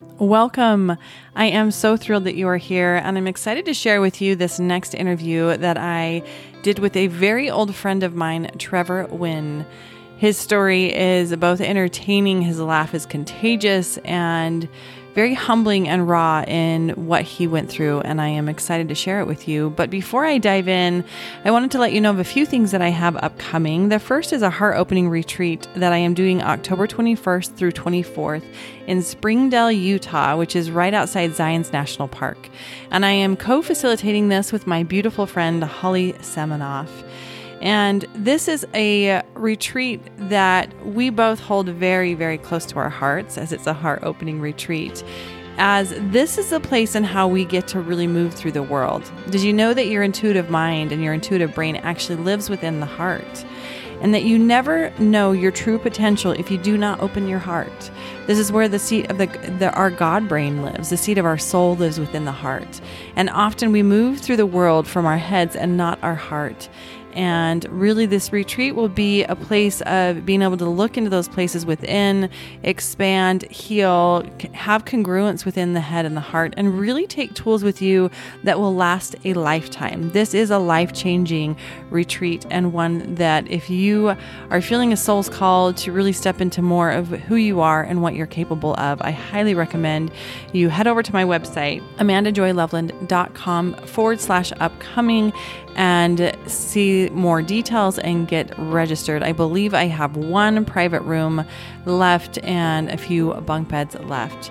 Welcome. I am so thrilled that you are here, and I'm excited to share with you this next interview that I did with a very old friend of mine, Trevor Wynn. His story is both entertaining, his laugh is contagious, and very humbling and raw in what he went through, and I am excited to share it with you. But before I dive in, I wanted to let you know of a few things that I have upcoming. The first is a heart opening retreat that I am doing October 21st through 24th in Springdale, Utah, which is right outside Zion's National Park. And I am co facilitating this with my beautiful friend, Holly Seminoff. And this is a retreat that we both hold very, very close to our hearts as it's a heart opening retreat. As this is a place in how we get to really move through the world. Did you know that your intuitive mind and your intuitive brain actually lives within the heart? and that you never know your true potential if you do not open your heart. This is where the seat of the, the, our God brain lives. The seat of our soul lives within the heart. And often we move through the world from our heads and not our heart. And really, this retreat will be a place of being able to look into those places within, expand, heal, have congruence within the head and the heart, and really take tools with you that will last a lifetime. This is a life changing retreat, and one that if you are feeling a soul's call to really step into more of who you are and what you're capable of, I highly recommend you head over to my website, amandajoyloveland.com forward slash upcoming and see more details and get registered. I believe I have one private room left and a few bunk beds left.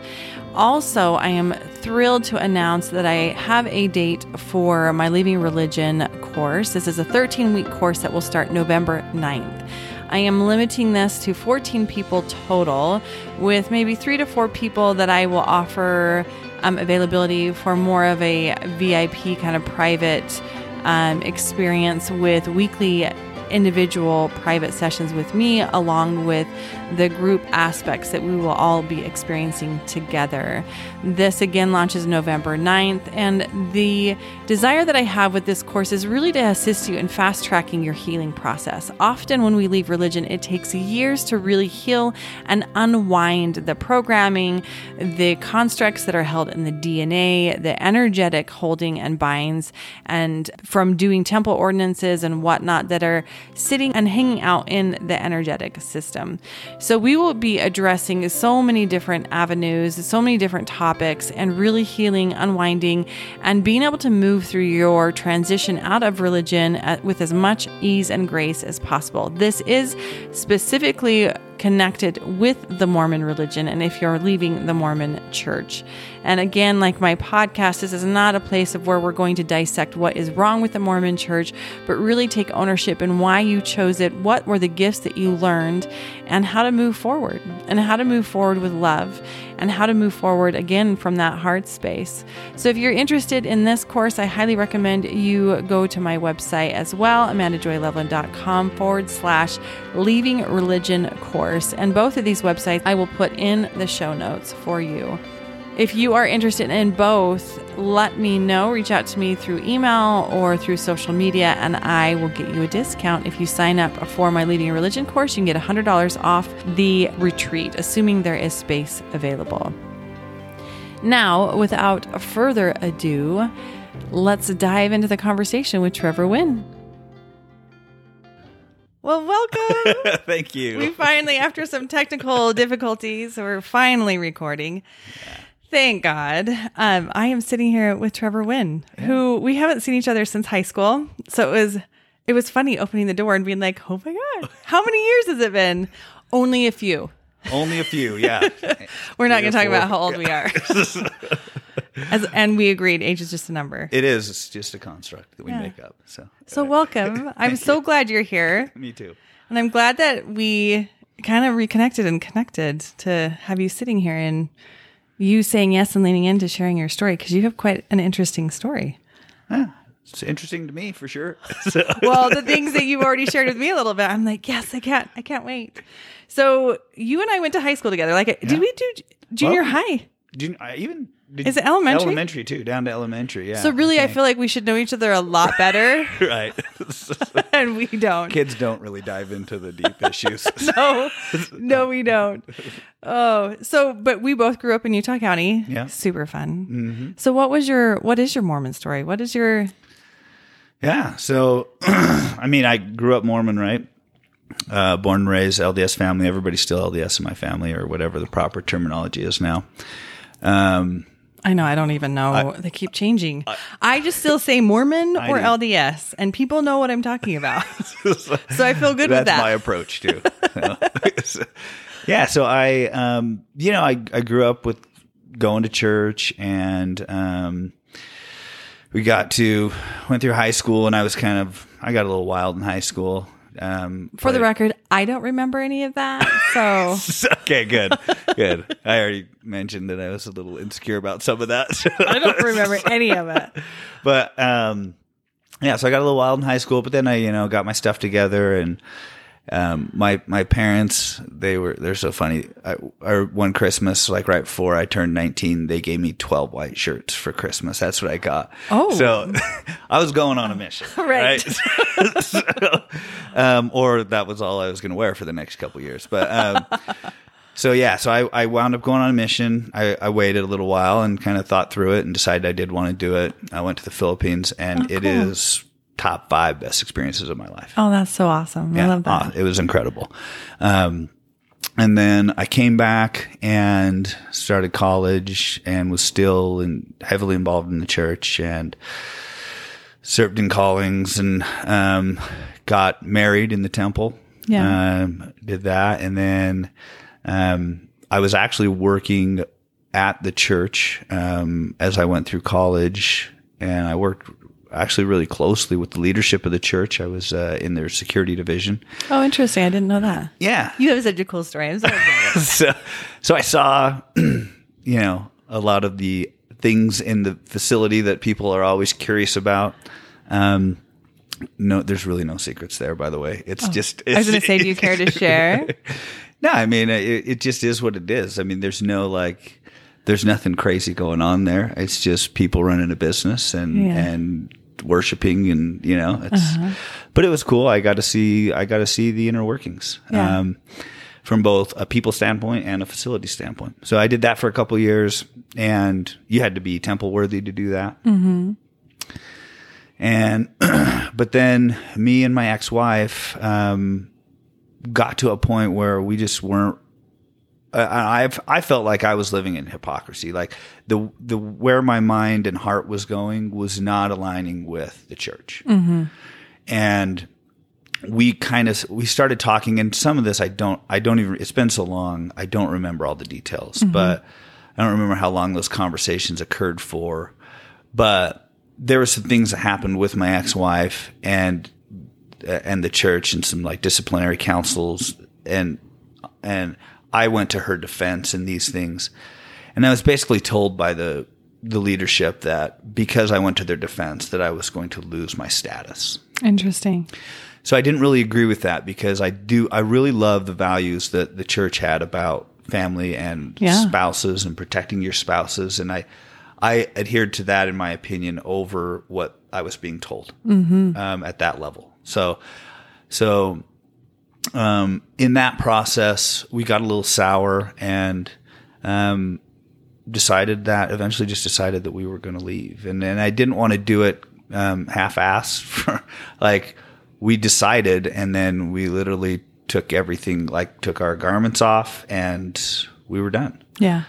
Also, I am thrilled to announce that I have a date for my Leaving Religion course. This is a 13 week course that will start November 9th. I am limiting this to 14 people total, with maybe three to four people that I will offer um, availability for more of a VIP kind of private um, experience with weekly individual private sessions with me, along with the group aspects that we will all be experiencing together. This again launches November 9th, and the desire that I have with this course is really to assist you in fast tracking your healing process. Often, when we leave religion, it takes years to really heal and unwind the programming, the constructs that are held in the DNA, the energetic holding and binds, and from doing temple ordinances and whatnot that are sitting and hanging out in the energetic system. So, we will be addressing so many different avenues, so many different topics, and really healing, unwinding, and being able to move through your transition out of religion uh, with as much ease and grace as possible. This is specifically connected with the Mormon religion and if you're leaving the Mormon church. And again, like my podcast, this is not a place of where we're going to dissect what is wrong with the Mormon church, but really take ownership in why you chose it, what were the gifts that you learned, and how to move forward, and how to move forward with love, and how to move forward again from that heart space. So if you're interested in this course, I highly recommend you go to my website as well, amandajoyloveland.com forward slash leaving religion course. And both of these websites I will put in the show notes for you. If you are interested in both, let me know. Reach out to me through email or through social media, and I will get you a discount. If you sign up for my Leaving Religion course, you can get $100 off the retreat, assuming there is space available. Now, without further ado, let's dive into the conversation with Trevor Wynn. Well, welcome. Thank you. We finally, after some technical difficulties, we're finally recording. Yeah. Thank God. Um, I am sitting here with Trevor Wynn, yeah. who we haven't seen each other since high school. So it was it was funny opening the door and being like, "Oh my God, how many years has it been?" Only a few. Only a few, yeah. We're not going to talk about how old we are. As, and we agreed, age is just a number. It is. It's just a construct that we yeah. make up. So, so welcome. I'm so you. glad you're here. Me too. And I'm glad that we kind of reconnected and connected to have you sitting here and you saying yes and leaning into sharing your story because you have quite an interesting story. Yeah, it's interesting to me for sure. So. well, the things that you've already shared with me a little bit, I'm like, yes, I can't, I can't wait. So you and I went to high school together. Like, yeah. did we do junior well, high? junior, I even did Is it elementary? Elementary too, down to elementary. Yeah. So really, I think. feel like we should know each other a lot better, right. and we don't. Kids don't really dive into the deep issues. No, no, we don't. Oh, so but we both grew up in Utah County. Yeah. super fun. So, what was your what is your Mormon story? What is your Yeah. So, I mean, I grew up Mormon, right? Uh, born and raised LDS family. Everybody's still LDS in my family, or whatever the proper terminology is now. Um, I know I don't even know. they keep changing. I, just still say Mormon or do. LDS, and people know what I'm talking about. so I feel good with that. That's my approach too. Yeah. So I, um, you know, I, I grew up with going to church and, um, we got to went through high school and I was kind of I got a little wild in high school. Um, For the record, I don't remember any of that. So okay, good, good. I already mentioned that I was a little insecure about some of that. I don't remember any of it. but um, yeah, so I got a little wild in high school, but then I, you know, got my stuff together and. Um, my my parents they were they're so funny. I, I, one Christmas, like right before I turned nineteen, they gave me twelve white shirts for Christmas. That's what I got. Oh. so I was going on a mission, Right. So, um, or that was all I was going to wear for the next couple years. But um, so yeah, so I, I wound up going on a mission. I, I waited a little while and kind of thought through it and decided I did want to do it. I went to the Philippines, and it is top five best experiences of my life. Oh, that's so awesome. I love that. It was incredible. Um, and then I came back and started college and was still in, heavily involved in the church and served in callings and um, got married in the temple. Yeah. Um, did that. And then um, I was actually working at the church um, as I went through college. And I worked actually really closely with the leadership of the church. I was uh, in their security division. Oh, interesting. I didn't know that. Yeah. You have such a cool story. I'm so so, so I saw, you know, a lot of the things in the facility that people are always curious about. Um, no, there's really no secrets there, by the way. It's just. Oh, I was going to say, do you care to share? No, I mean, it, it just is what it is. I mean, there's no like, there's nothing crazy going on there. It's just people running a business and, Yeah. and worshiping and, you know, it's, but it was cool. I got to see, I got to see the inner workings. Yeah. Um, from both a people standpoint and a facility standpoint. So I did that for a couple of years and you had to be temple worthy to do that. Mm-hmm. And, but then me and my ex-wife, um, got to a point where we just weren't Uh, I I've, I felt like I was living in hypocrisy. Like the the where my mind and heart was going was not aligning with the church. Mm-hmm. And we kind of we started talking, and some of this I don't I don't even. It's been so long, I don't remember all the details, mm-hmm. but I don't remember how long those conversations occurred for. But there were some things that happened with my ex wife and uh, and the church and some like disciplinary councils and and I went to her defense in these things. And I was basically told by the the leadership that because I went to their defense that I was going to lose my status. Interesting. So I didn't really agree with that because I do I really love the values that the church had about family and Yeah. spouses and protecting your spouses and I I adhered to that in my opinion over what I was being told um, at that level. So so um, in that process we got a little sour and um, decided that eventually just decided that we were going to leave and and I didn't want to do it um, half-assed. for like we decided and then we literally took everything like took our garments off and we were done Yeah.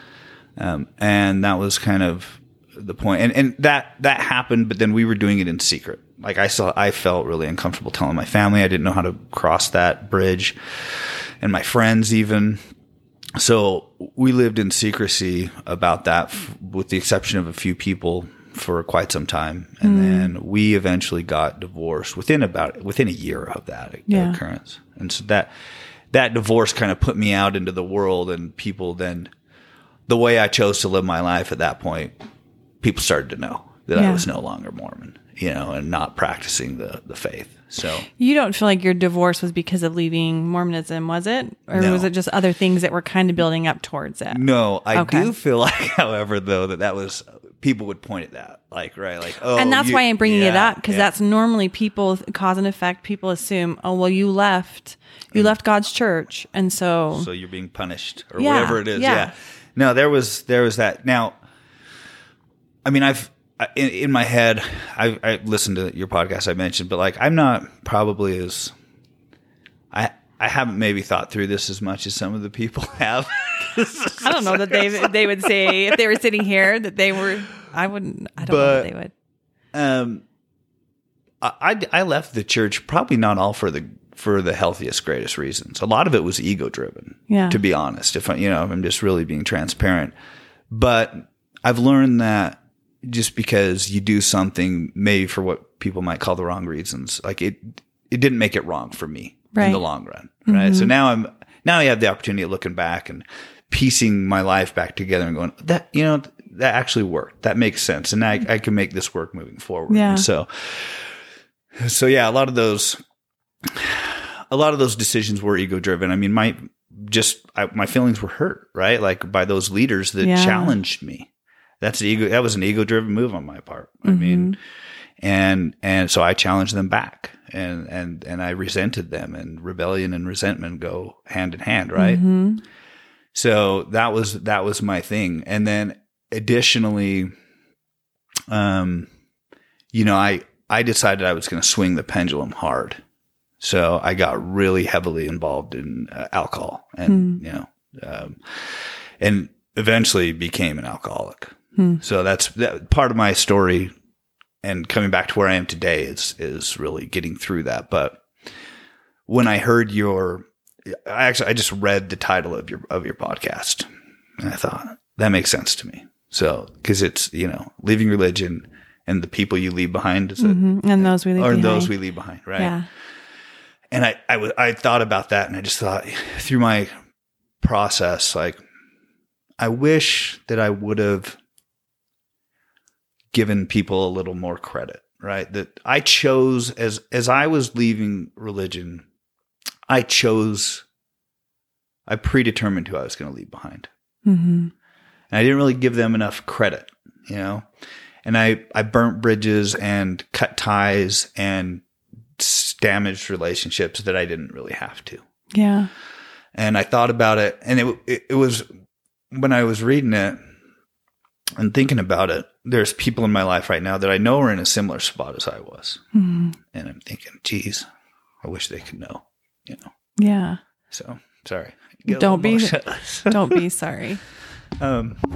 um, and that was kind of the point and and that that happened but then we were doing it in secret like I saw I felt really uncomfortable telling my family. I didn't know how to cross that bridge and my friends even. So we lived in secrecy about that f- with the exception of a few people for quite some time. And hmm. then we eventually got divorced within about within a year of that Yeah. occurrence. And so that that divorce kind of put me out into the world and people then the way I chose to live my life at that point people started to know that I was no longer Mormon, you know, and not practicing the the faith. So You don't feel like your divorce was because of leaving Mormonism, was it? Or No. was it just other things that were kind of building up towards it? no, I Okay. do feel like, however, though that that was people would point at that, like right, like oh, and that's you- why I'm bringing it up because yeah. that's normally people cause and effect. People assume, oh well, you left, you left God's church, and so, so you're being punished or Yeah, whatever it is. yeah. Yeah. No, there was there was that. Now, I mean, I've in, in my head, I, I listened to your podcast I mentioned, but like I'm not probably as I I haven't maybe thought through this as much as some of the people have. I don't know that they they would say if they were sitting here that they were. I wouldn't. I don't know But- that they would. um, I, I I left the church probably not all for the for the healthiest, greatest reasons. A lot of it was ego driven. Yeah. To be honest, if I, you know, if I'm just really being transparent, but I've learned that just because you do something maybe for what people might call the wrong reasons, like it, it didn't make it wrong for me in the long run. Right. So mm-hmm. now I'm now I have the opportunity of looking back and piecing my life back together and going that you know that actually worked. That makes sense, and I, I can make this work moving forward. Yeah. And so, so yeah, a lot of those, a lot of those decisions were ego driven. I mean, my just I, my feelings were hurt, right? Like by those leaders that Yeah. challenged me. That's the ego. That was an ego driven move on my part. I mean, and and so I challenged them back, and and and I resented them, and rebellion and resentment go hand in hand, right? Mhm. So that was that was my thing, and then additionally, um, you know, I I decided I was going to swing the pendulum hard, so I got really heavily involved in uh, alcohol, and you know, um, and eventually became an alcoholic. So that's that, part of my story, and coming back to where I am today is is really getting through that. But when I heard your I actually I just read the title of your of your podcast, and I thought that makes sense to me. So because it's you know leaving religion and the people you leave behind, is it, Mhm. And those we leave or behind. those we leave behind, right? Yeah. And I I wa- I thought about that, and I just thought through my process, like I wish that I would have given people a little more credit, right? That I chose as as I was leaving religion, I chose I predetermined who I was going to leave behind. Mm-hmm. And I didn't really give them enough credit, you know? And I, I burnt bridges and cut ties and damaged relationships that I didn't really have to. Yeah. And I thought about it and it, it, it was when I was reading it and thinking about it, there's people in my life right now that I know are in a similar spot as I was. Mhm. And I'm thinking, geez, I wish they could know, you know? Yeah. So sorry. Get Don't be- emotional. Don't be sorry. um, I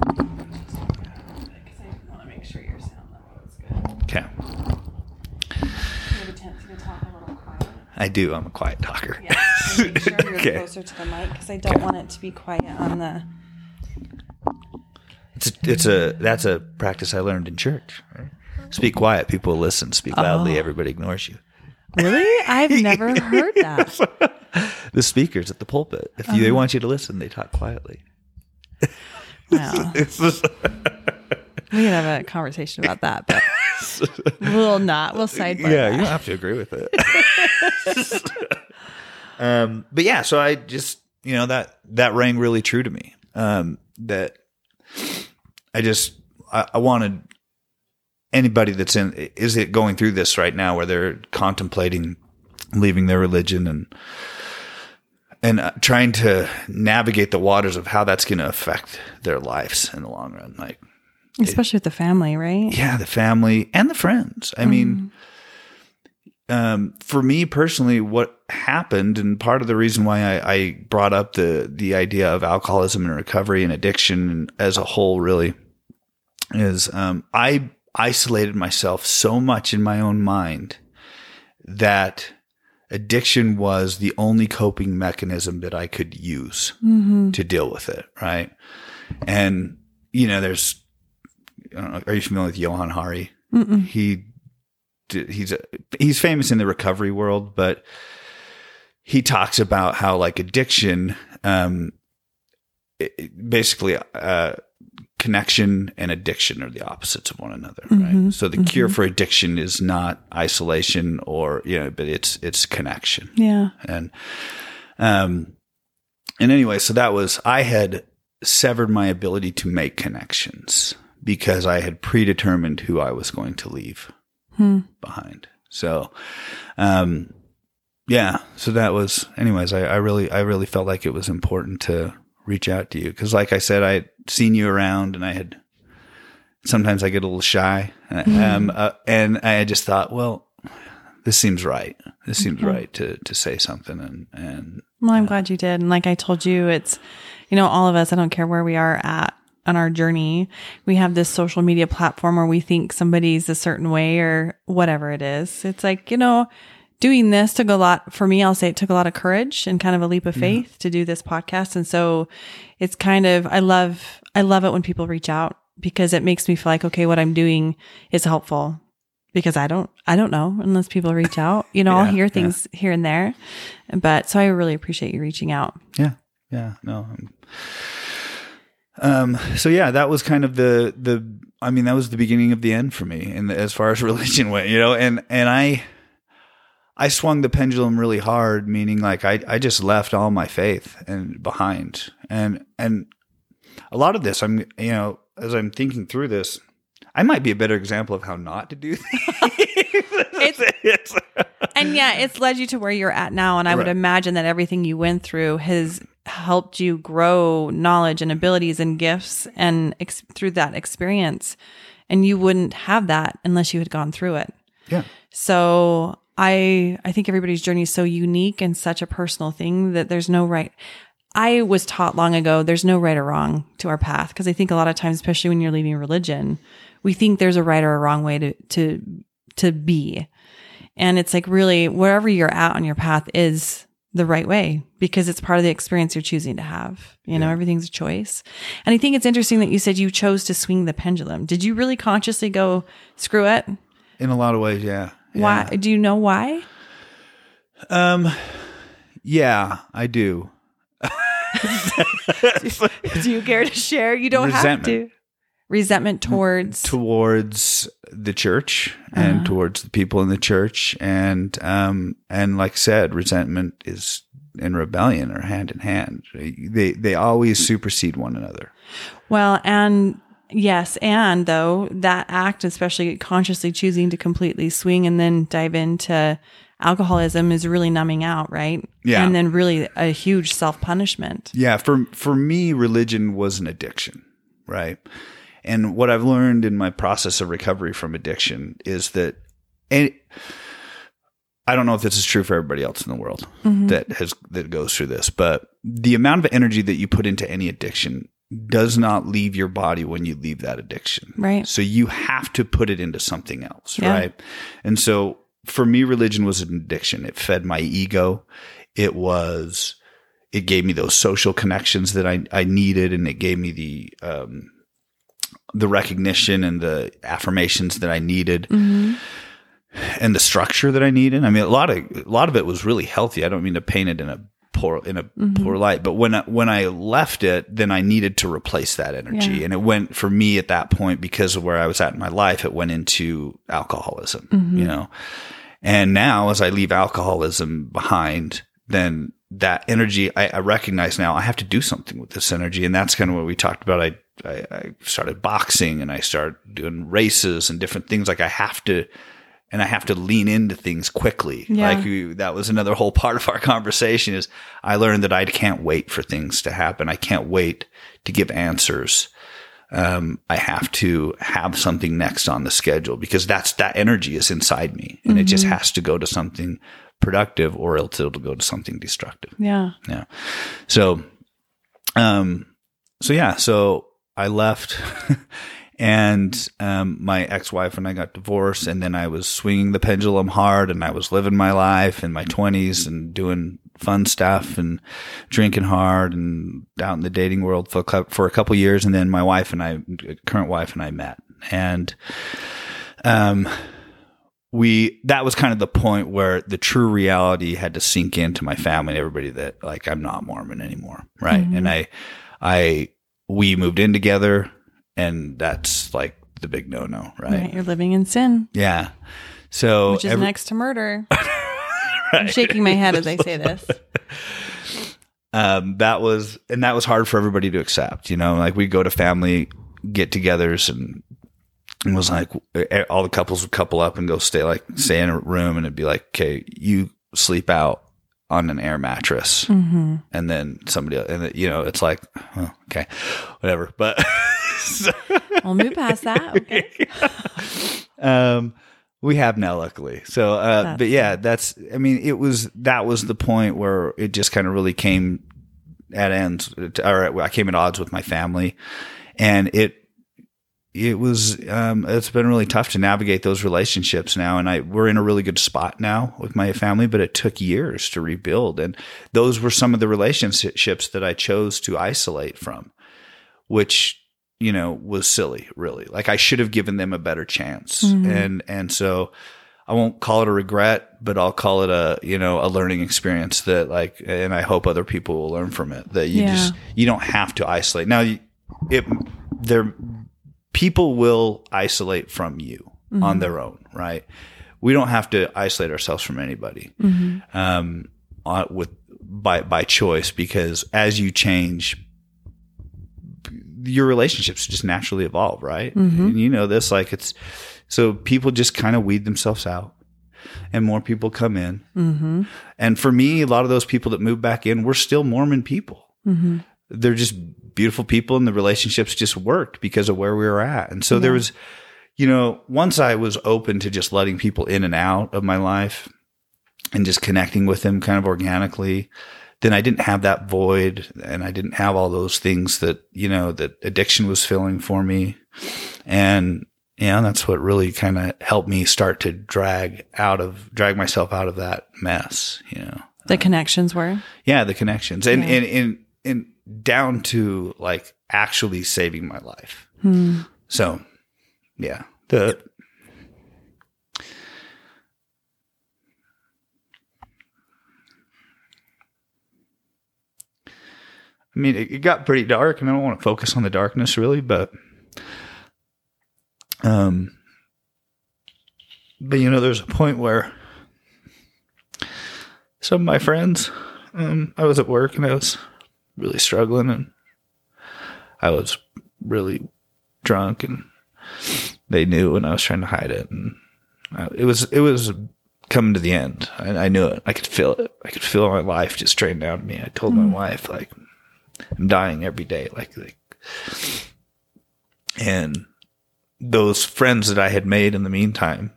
want to make sure your sound level is good. okay. You have a tendency to talk a little quiet. I do. I'm a quiet talker. Yeah. So make sure you're Okay. closer to the mic because I don't want it to be quiet on the. It's a, it's a that's a practice I learned in church. Right? Speak quiet, people listen. Speak loudly, Oh. everybody ignores you. Really? I've never heard that. The speakers at the pulpit, if you, Uh-huh. they want you to listen, they talk quietly. Just- We can have a conversation about that, but we'll not. We'll sidebar. yeah, you don't have to agree with it. um, but yeah, so I just you know that that rang really true to me. Um, that I just I, I wanted anybody that's in is it going through this right now where they're contemplating leaving their religion and and uh, trying to navigate the waters of how that's going to affect their lives in the long run like Especially with the family, right? yeah the family and the friends i mean um, for me personally what happened and part of the reason why I, I brought up the the idea of alcoholism and recovery and addiction as a whole really is um, i isolated myself so much in my own mind that addiction was the only coping mechanism that i could use to deal with it right? And you know there's I don't know, are you familiar with Johann Hari? He d- he's a, he's famous in the recovery world, but he talks about how like addiction, um, it, it basically uh, connection and addiction are the opposites of one another, right? So the cure for addiction is not isolation or you know, but it's it's connection. Yeah. And um and anyway, so that was I had severed my ability to make connections because I had predetermined who I was going to leave behind. So um yeah, so that was anyways, I, I really I really felt like it was important to reach out to you because like I said, I had seen you around and I had sometimes I get a little shy. Um, uh, and I just thought, well, this seems right. This seems right to to say something and and Well, I'm glad you did. And like I told you, it's, you know, all of us, I don't care where we are at on our journey, we have this social media platform where we think somebody's a certain way or whatever it is. It's like, you know, doing this took a lot for me. I'll say it took a lot of courage and kind of a leap of faith to do this podcast. And so it's kind of, I love, I love it when people reach out because it makes me feel like, okay, what I'm doing is helpful because I don't, I don't know unless people reach out, you know, I'll Yeah, hear yeah. things here and there, but so I really appreciate you reaching out. yeah yeah no. um, Um. So yeah, that was kind of the the. I mean, that was the beginning of the end for me, and as far as religion went, you know, and and I. I swung the pendulum really hard, meaning like I, I just left all my faith and behind. And and a lot of this I'm you know, as I'm thinking through this, I might be a better example of how not to do things. It's- And yeah, it's led you to where you're at now. And I would imagine that everything you went through has helped you grow knowledge and abilities and gifts and ex- through that experience. And you wouldn't have that unless you had gone through it. yeah. So I I think everybody's journey is so unique and such a personal thing that there's no right. I was taught long ago there's no right or wrong to our path because I think a lot of times, especially when you're leaving religion, we think there's a right or a wrong way to to to be, and it's like really wherever you're at on your path is the right way because it's part of the experience you're choosing to have. You know, everything's a choice. And I think it's interesting that you said you chose to swing the pendulum. Did you really consciously go screw it? In a lot of ways, yeah. Why? Do you know why? Um, yeah, I do. Do you care to share? You don't have to. Resentment towards. towards the church and towards the people in the church, and um, and like I said, resentment is and rebellion are hand in hand. They they always supersede one another. Well, and yes, and though that act, especially consciously choosing to completely swing and then dive into alcoholism, is really numbing out, right? Yeah. And then really a huge self punishment. Yeah, for for me, religion was an addiction, right? And what I've learned in my process of recovery from addiction is that, and I don't know if this is true for everybody else in the world that has that goes through this, but the amount of energy that you put into any addiction does not leave your body when you leave that addiction. Right. So you have to put it into something else, Yeah. right? And so for me, religion was an addiction. It fed my ego. It was, it gave me those social connections that I, I needed and it gave me the, um, the recognition and the affirmations that I needed mm-hmm. and the structure that I needed. I mean, a lot of, a lot of it was really healthy. I don't mean to paint it in a poor, in a mm-hmm. poor light, but when I, when I left it, then I needed to replace that energy. Yeah. And it went for me at that point because of where I was at in my life, it went into alcoholism, mm-hmm. you know? And now as I leave alcoholism behind, then that energy, I, I recognize now I have to do something with this energy. And that's kind of what we talked about. I, I, I started boxing and I started doing races and different things. Like I have to, and I have to lean into things quickly. Yeah. Like you, that was another whole part of our conversation is I learned that I can't wait for things to happen. I can't wait to give answers um, I have to have something next on the schedule because that's that energy is inside me and it just has to go to something productive or else it'll go to something destructive. Yeah. Yeah. So, um, so yeah, so I left and, um, my ex-wife and I got divorced and then I was swinging the pendulum hard and I was living my life in my twenties and doing fun stuff and drinking hard and out in the dating world for, a for a couple years. And then my wife and I, current wife and I met and, um, we that was kind of the point where the true reality had to sink into my family and everybody that like I'm not Mormon anymore, right? And I I we moved in together and that's like the big no no, right? Right, You're living in sin, Yeah. So which is every- next to murder. I'm shaking my head as I say this. um, that was and that was hard for everybody to accept. You know, like we go to family get-togethers and it was like all the couples would couple up and go stay like stay in a room and it'd be like, okay, you sleep out on an air mattress, Mm-hmm. and then somebody else, and you know it's like, oh, okay, whatever. But We'll move past that. Okay. um we have now luckily so uh but yeah that's i mean it was that was the point where it just kind of really came at ends or i came at odds with my family and it it was um it's been really tough to navigate those relationships now and i we're in a really good spot now with my family but it took years to rebuild and those were some of the relationships that i chose to isolate from which you know was silly really like i should have given them a better chance Mhm. and and so i won't call it a regret but i'll call it a you know a learning experience that like and i hope other people will learn from it that you Yeah. just you don't have to isolate now it there people will isolate from you on their own right we don't have to isolate ourselves from anybody Mm-hmm. um, on, with by by choice because as you change, your relationships just naturally evolve, right? Mhm. And you know this, like it's so people just kind of weed themselves out, and more people come in. Mm-hmm. And for me, a lot of those people that move back in were still Mormon people. Mm-hmm. They're just beautiful people, and the relationships just worked because of where we were at. And so there was, you know, once I was open to just letting people in and out of my life and just connecting with them kind of organically, then I didn't have that void and I didn't have all those things that, you know, that addiction was filling for me. And, yeah, that's what really kind of helped me start to drag out of, drag myself out of that mess, you know The uh, connections were. yeah the connections and Yeah. and, and and down to like actually saving my life Hmm. so yeah the I mean, it, it got pretty dark, and I don't want to focus on the darkness really, but, um, but you know, there's a point where some of my friends, um, I was at work and I was really struggling, and I was really drunk, and they knew, and I was trying to hide it, and I, it was it was coming to the end. I, I knew it. I could feel it. I could feel my life just draining out of me. I told my wife like I'm dying every day, like like, and those friends that I had made in the meantime,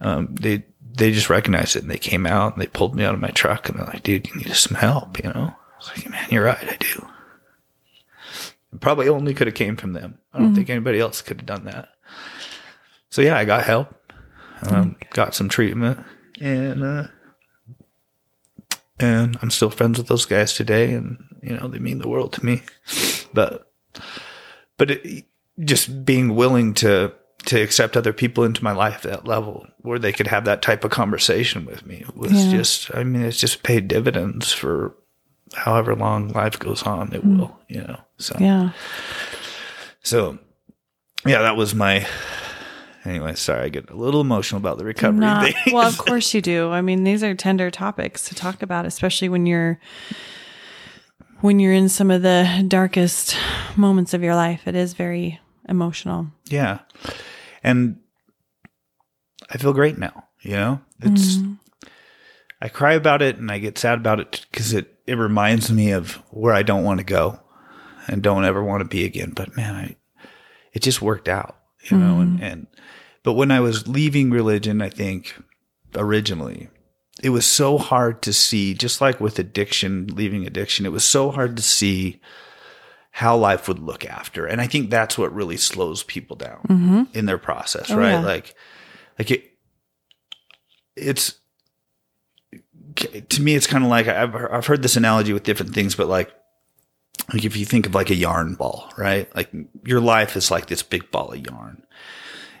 um, they they just recognized it and they came out and they pulled me out of my truck and they're like, "Dude, you need some help," you know. I was like, "Man, you're right, I do." It probably only could have came from them. I don't think anybody else could have done that. So yeah, I got help, um, got some treatment, and uh, and I'm still friends with those guys today, and you know they mean the world to me. But but it, just being willing to to accept other people into my life at that level where they could have that type of conversation with me was Yeah. just I mean it's just paid dividends for however long life goes on it hmm. will you know so Yeah. so yeah that was my anyway sorry I get a little emotional about the recovery Not, well, of course you do. I mean, these are tender topics to talk about, especially when you're when you're in some of the darkest moments of your life. It is very emotional. Yeah. And I feel great now, you know? It's mm-hmm. I cry about it and I get sad about it cuz it it reminds me of where I don't want to go and don't ever want to be again, but man, I it just worked out, you know, and mm-hmm. and but when I was leaving religion, I think originally it was so hard to see just like with addiction, leaving addiction, it was so hard to see how life would look after. And I think that's what really slows people down mm-hmm. in their process, Oh, right? yeah. Like, like it, it's, to me, it's kind of like I've, I've heard this analogy with different things, but like, like if you think of like a yarn ball, right? Like your life is like this big ball of yarn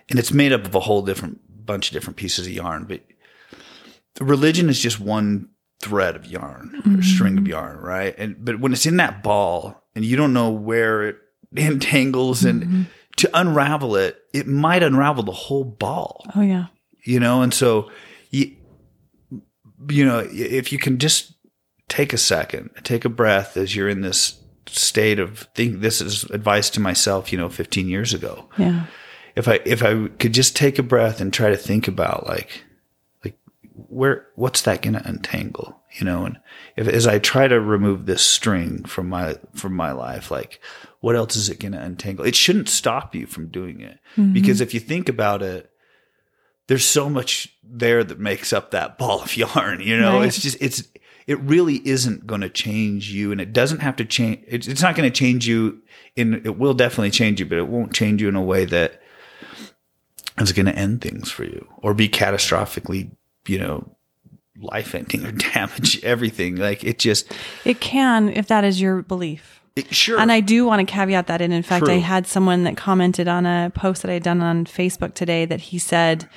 and it's made up of a whole different bunch of different pieces of yarn, but religion is just one thread of yarn or mm-hmm. string of yarn, right? And but when it's in that ball and you don't know where it entangles and mm-hmm. to unravel it, it might unravel the whole ball, Oh yeah. you know? And so, you, you know, if you can just take a second, take a breath as you're in this state of think this is advice to myself, you know, 15 years ago. Yeah. If I, if I could just take a breath and try to think about like, like where, what's that going to untangle, you know? And if, as I try to remove this string from my, from my life, like what else is it going to untangle? It shouldn't stop you from doing it mm-hmm. because if you think about it, there's so much there that makes up that ball of yarn, you know? Right. It's just, it's, it really isn't going to change you and it doesn't have to change. It's, it's not going to change you in, it will definitely change you, but it won't change you in a way that is going to end things for you or be catastrophically, you know, life ending or damage everything. Like it just, It can if that is your belief. Sure. And I do want to caveat that in. In fact, I had someone that commented on a post that I had done on Facebook today that he said,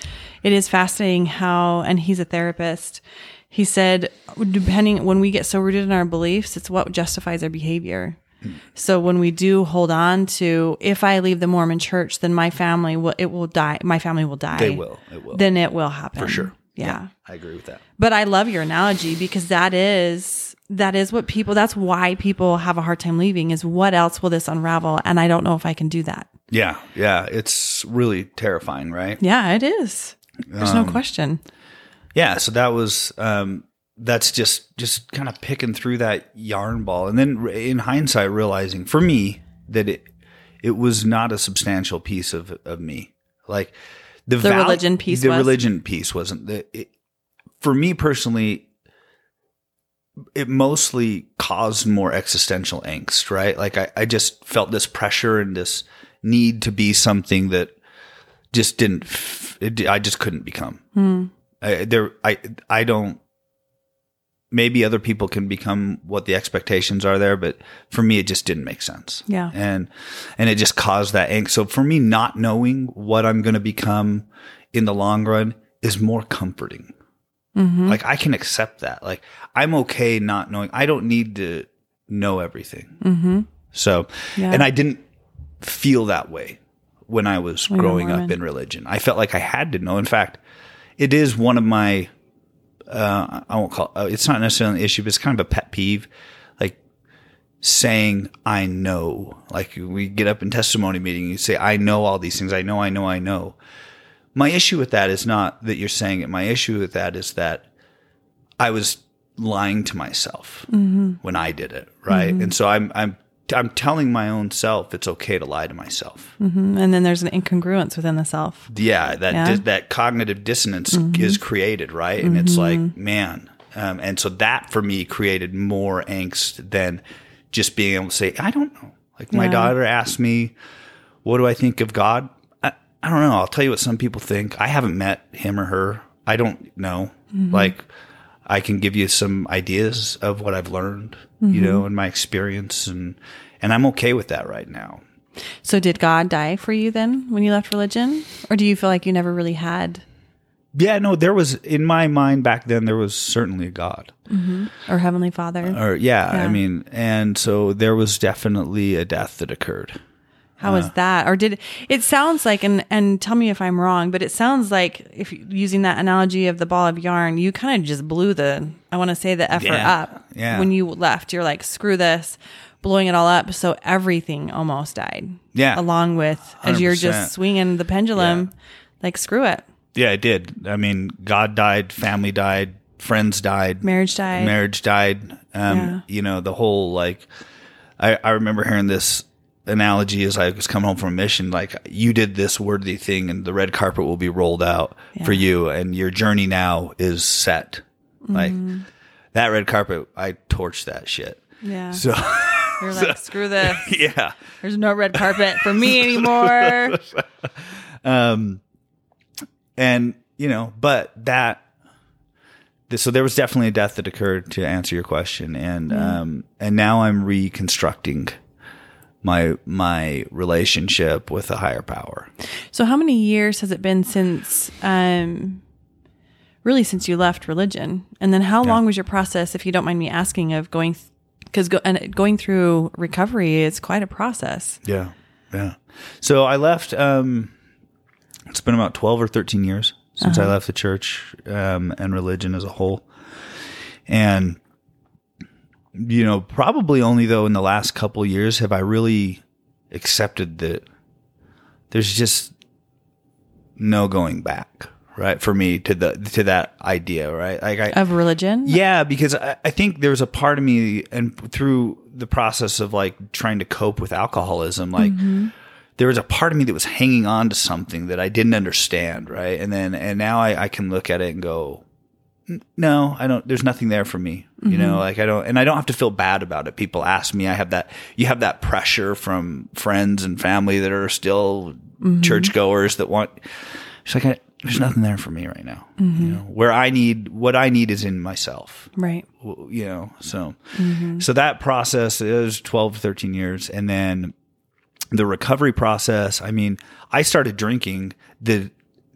it is fascinating how, and he's a therapist. He said, depending when we get so rooted in our beliefs, it's what justifies our behavior. Hmm. So when we do hold on to, if I leave the Mormon church, then my family will, it will die. My family will die. They will. It will. Then it will happen. for sure. Yeah. I agree with that. But I love your analogy because that is that is what people that's why people have a hard time leaving is what else will this unravel and I don't know if I can do that. Yeah. Yeah. It's really terrifying, right? Yeah, it is. There's Um, no question. yeah so that was um that's just just kind of picking through that yarn ball and then in hindsight realizing for me that it it was not a substantial piece of of me like the, The val- religion piece the was? religion piece wasn't the it, for me personally it mostly caused more existential angst right? Like I, I just felt this pressure and this need to be something that just didn't it, i just couldn't become. Hmm. I, there I I don't maybe other people can become what the expectations are there but for me it just didn't make sense. Yeah. and and it just caused that angst so for me not knowing what I'm going to become in the long run is more comforting Mm-hmm. like I can accept that like I'm okay not knowing I don't need to know everything Mm-hmm. so Yeah. and I didn't feel that way when I was were growing up in religion. I felt like I had to know. In fact, it is one of my uh, I won't call uh, it's not necessarily an issue, but it's kind of a pet peeve. Like saying I know. Like we get up in testimony meeting, you say I know all these things. I know, I know, I know. My issue with that is not that you're saying it. My issue with that is that I was lying to myself when I did it, right? And so I'm I'm I'm telling my own self it's okay to lie to myself. Mhm. And then there's an incongruence within the self. Yeah, that Yeah. dis- that cognitive dissonance is created, right? And it's like, man, um, and so that for me created more angst than just being able to say, I don't know. Like my Yeah. daughter asked me, "What do I think of God?" I, don't know. I'll tell you what some people think. I haven't met him or her. I don't know. Mm-hmm. Like, I can give you some ideas of what I've learned, you know, mm-hmm. in my experience, and and I'm okay with that right now. So did God die for you then when you left religion? Or do you feel like you never really had Yeah, no, there was in my mind back then. There was certainly a God, mm-hmm. or Heavenly Father? or yeah, Yeah. I mean, and so there was definitely a death that occurred. How was that? Or did it sounds like and and tell me if I'm wrong, but it sounds like if using that analogy of the ball of yarn, you kind of just blew the I want to say the effort Yeah. up. Yeah. When you left, you're like screw this, blowing it all up, so everything almost died. Yeah. Along with as you're just swinging the pendulum, like screw it. Yeah, it did. I mean, God died, family died, friends died, Marriage died. marriage died. Um, Yeah. You know, the whole like, I, I remember hearing this analogy is I was coming home from a mission. Like, you did this worthy thing, and the red carpet will be rolled out for you, and your journey now is set. Like Mm-hmm. that red carpet, I torched that shit. Yeah. So You're like, screw this. yeah, There's no red carpet for me anymore. Um and you know, but that. So there was definitely a death that occurred to answer your question, and um, and now I'm reconstructing my my relationship with a higher power. So how many years has it been since um really since you left religion? And then how long was your process if you don't mind me asking of going th- because go, and going through recovery is quite a process. Yeah. Yeah. So I left, um, it's been about 12 or 13 years since I left the church, um, and religion as a whole. And, you know, probably only though in the last couple years have I really accepted that there's just no going back, right? For me to the, to that idea, right? Like I, Of religion? yeah, because I, I think there was a part of me, and through the process of like trying to cope with alcoholism, like mm-hmm. there was a part of me that was hanging on to something that I didn't understand, right? And then, and now I, I can look at it and go, "N- no, I don't, there's nothing there for me, you mm-hmm. know, like I don't, and I don't have to feel bad about it. People ask me, I have that, you have that pressure from friends and family that are still mm-hmm. churchgoers that want, it's like, I, there's nothing there for me right now. You mm-hmm. know, where I need, what I need is in myself Right. you know so so that process is 12 13 years and then the recovery process i mean i started drinking the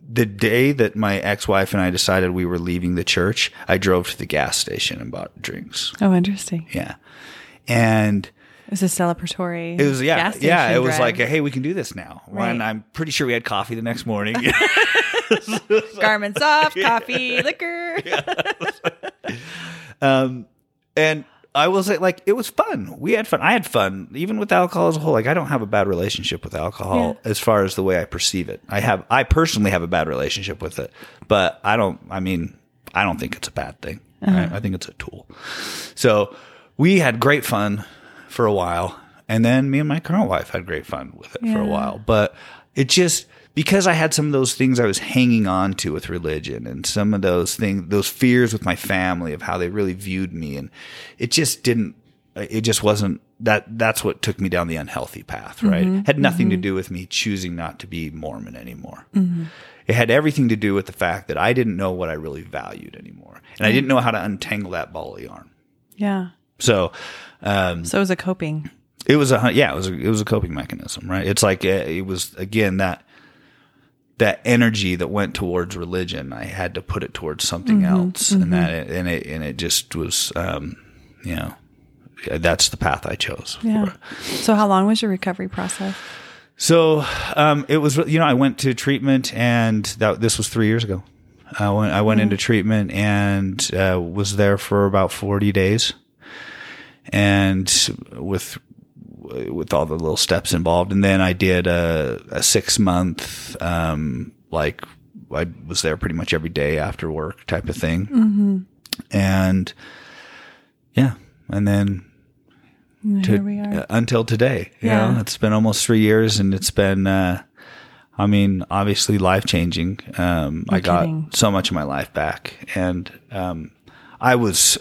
the day that my ex-wife and i decided we were leaving the church i drove to the gas station and bought drinks Oh, interesting. yeah and It was a celebratory. it was yeah gas yeah it was drive. like hey we can do this now Right. and i'm pretty sure we had coffee the next morning garments off, coffee, liquor. Um, and I will say, like, it was fun. We had fun. I had fun, even with alcohol as a whole. Like, I don't have a bad relationship with alcohol as far as the way I perceive it. I have, I personally have a bad relationship with it, but I don't. I mean, I don't think it's a bad thing. right? Uh-huh. I think it's a tool. So we had great fun for a while, and then me and my current wife had great fun with it for a while. But it just because I had some of those things I was hanging on to with religion and some of those things, those fears with my family of how they really viewed me. And it just didn't, it just wasn't that, that's what took me down the unhealthy path, right? Had nothing to do with me choosing not to be Mormon anymore. It had everything to do with the fact that I didn't know what I really valued anymore. And I didn't know how to untangle that ball of yarn. Yeah. So, um, So it was a coping. it was a yeah, it was a, it was a coping mechanism, right? It's like uh, it was again that that energy that went towards religion. I had to put it towards something else, and that and it and it just was, um, you know, that's the path I chose. Yeah. So how long was your recovery process? So um, it was you know I went to treatment, and that this was three years ago. I went I went into treatment and uh, was there for about forty days, and with with all the little steps involved. And then I did a, a six month, um, like I was there pretty much every day after work type of thing. And yeah. And then to, Here we are. uh, until today, you Yeah. know, it's been almost three years and it's been, uh, I mean, obviously life changing. Um, I got kidding. so much of my life back and, um, I was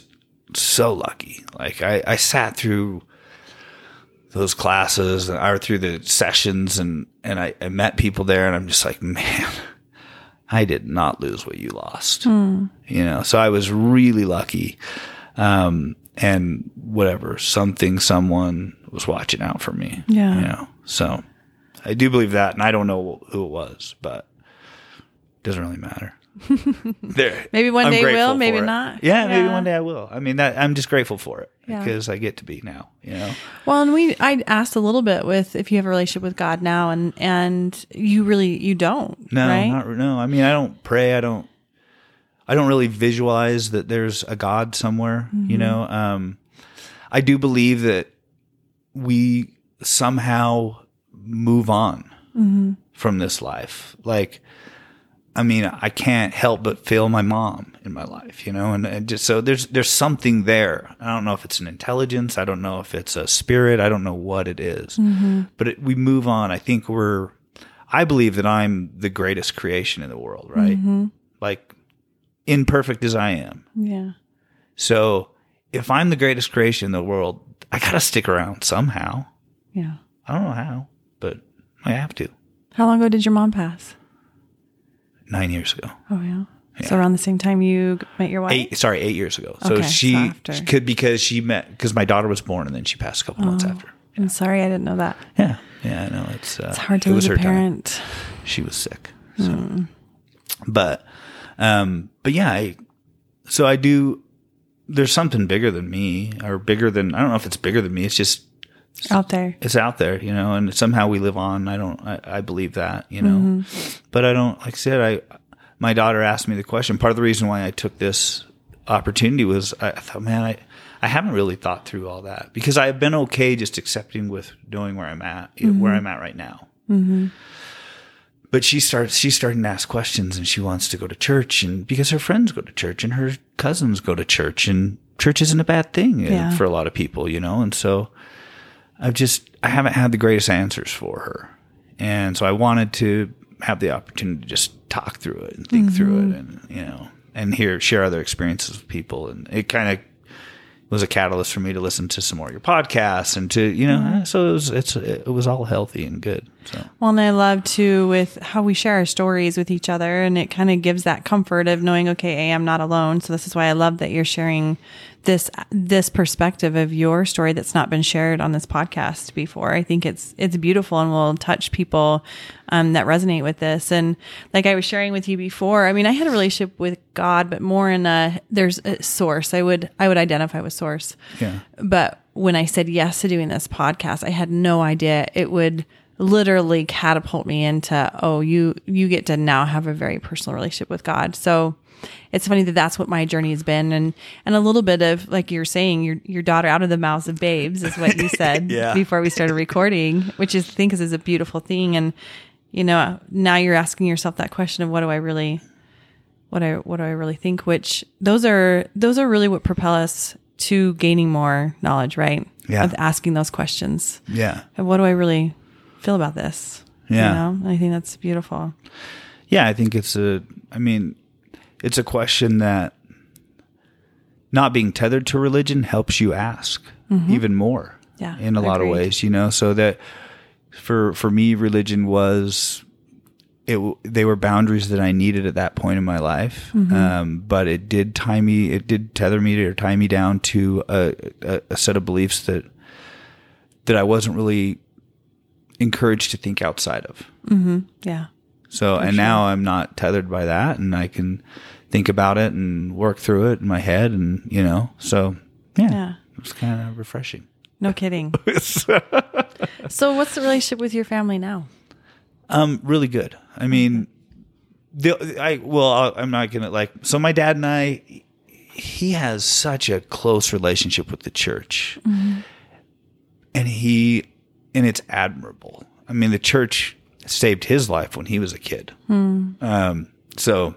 so lucky. Like I, I sat through those classes and or through the sessions and, and I, I met people there and I'm just like, man, I did not lose what you lost. Hmm. You know, so I was really lucky. Um, and whatever, something, someone was watching out for me. Yeah. You know, so I do believe that. And I don't know who it was, but it doesn't really matter. there. Maybe one I'm day will, maybe not. Yeah, maybe one day I will. I mean, that I'm just grateful for it Yeah. because I get to be now, you know? Well, and we I asked a little bit with if you have a relationship with God now, and and you really you don't, No, right? not no. I mean, I don't pray. I don't. I don't really visualize that there's a God somewhere. Mm-hmm. You know, um, I do believe that we somehow move on Mm-hmm. from this life. Like, I mean, I can't help but feel my mom in my life, you know, and, and just so there's there's something there. I don't know if it's an intelligence. I don't know if it's a spirit. I don't know what it is. Mm-hmm. but it, we move on. I think we're. I believe that I'm the greatest creation in the world, right? Mm-hmm. Like imperfect as I am. yeah, So if I'm the greatest creation in the world, I gotta stick around somehow. yeah. I don't know how, but I have to. How long ago did your mom pass? Nine years ago. Oh yeah. So around the same time you met your wife. eight sorry eight years ago so Okay, so she after. could because she met because my daughter was born and then she passed a couple months after I'm sorry, I didn't know that. yeah yeah i know it's uh, It's hard to it was lose a her time. parent. Hmm. she was sick so. but um but yeah I, so i do there's something bigger than me or bigger than I don't know if it's bigger than me. It's just out there. It's out there, you know, and somehow we live on. I don't I, I believe that, you know. Mm-hmm. But I don't like I said, I my daughter asked me the question. Part of the reason why I took this opportunity was I thought, man, I I haven't really thought through all that because I've been okay just accepting with knowing where I'm at, mm-hmm. where I'm at right now. Mm-hmm. But she starts, she's starting to ask questions and she wants to go to church and because her friends go to church and her cousins go to church and church isn't a bad thing yeah. for a lot of people, you know? And so I've just, I haven't had the greatest answers for her. And so I wanted to have the opportunity to just talk through it and think mm-hmm. through it and, you know, and hear, share other experiences with people. And it kind of was a catalyst for me to listen to some more of your podcasts and to you know mm-hmm. so it was it's it was all healthy and good so well and i love too with how we share our stories with each other and it kind of gives that comfort of knowing okay hey, i'm not alone so this is why i love that you're sharing this this perspective of your story that's not been shared on this podcast before. I think it's it's beautiful and will touch people um, that resonate with this. And like I was sharing with you before, I mean, I had a relationship with God, but more in a there's a source. I would I would identify with source. Yeah. But when I said yes to doing this podcast, I had no idea it would literally catapult me into oh you you get to now have a very personal relationship with God. So it's funny that that's what my journey has been. And and a little bit of like you're saying your your daughter out of the mouths of babes is what you said yeah. before we started recording which is I think is a beautiful thing. And you know now you're asking yourself that question of what do I really what I what do I really think which those are those are really what propel us to gaining more knowledge right? Yeah. Of asking those questions. Yeah. And what do I really feel about this? Yeah. you know? I think that's beautiful. Yeah I think it's a I mean it's a question that not being tethered to religion helps you ask mm-hmm. even more yeah, in a lot of ways you know so that for for me religion was it they were boundaries that I needed at that point in my life mm-hmm. um, but it did tie me it did tether me or tie me down to a, a, a set of beliefs that that I wasn't really encouraged to think outside of mm-hmm. yeah so, and sure. now I'm not tethered by that and I can think about it and work through it in my head. And, you know, so yeah, yeah. it's kind of refreshing. No kidding. so, what's the relationship with your family now? Um, really good. I mean, the, I, well, I'm not going to like, so my dad and I, he has such a close relationship with the church. Mm-hmm. And he, and it's admirable. I mean, the church saved his life when he was a kid. Mm. Um, so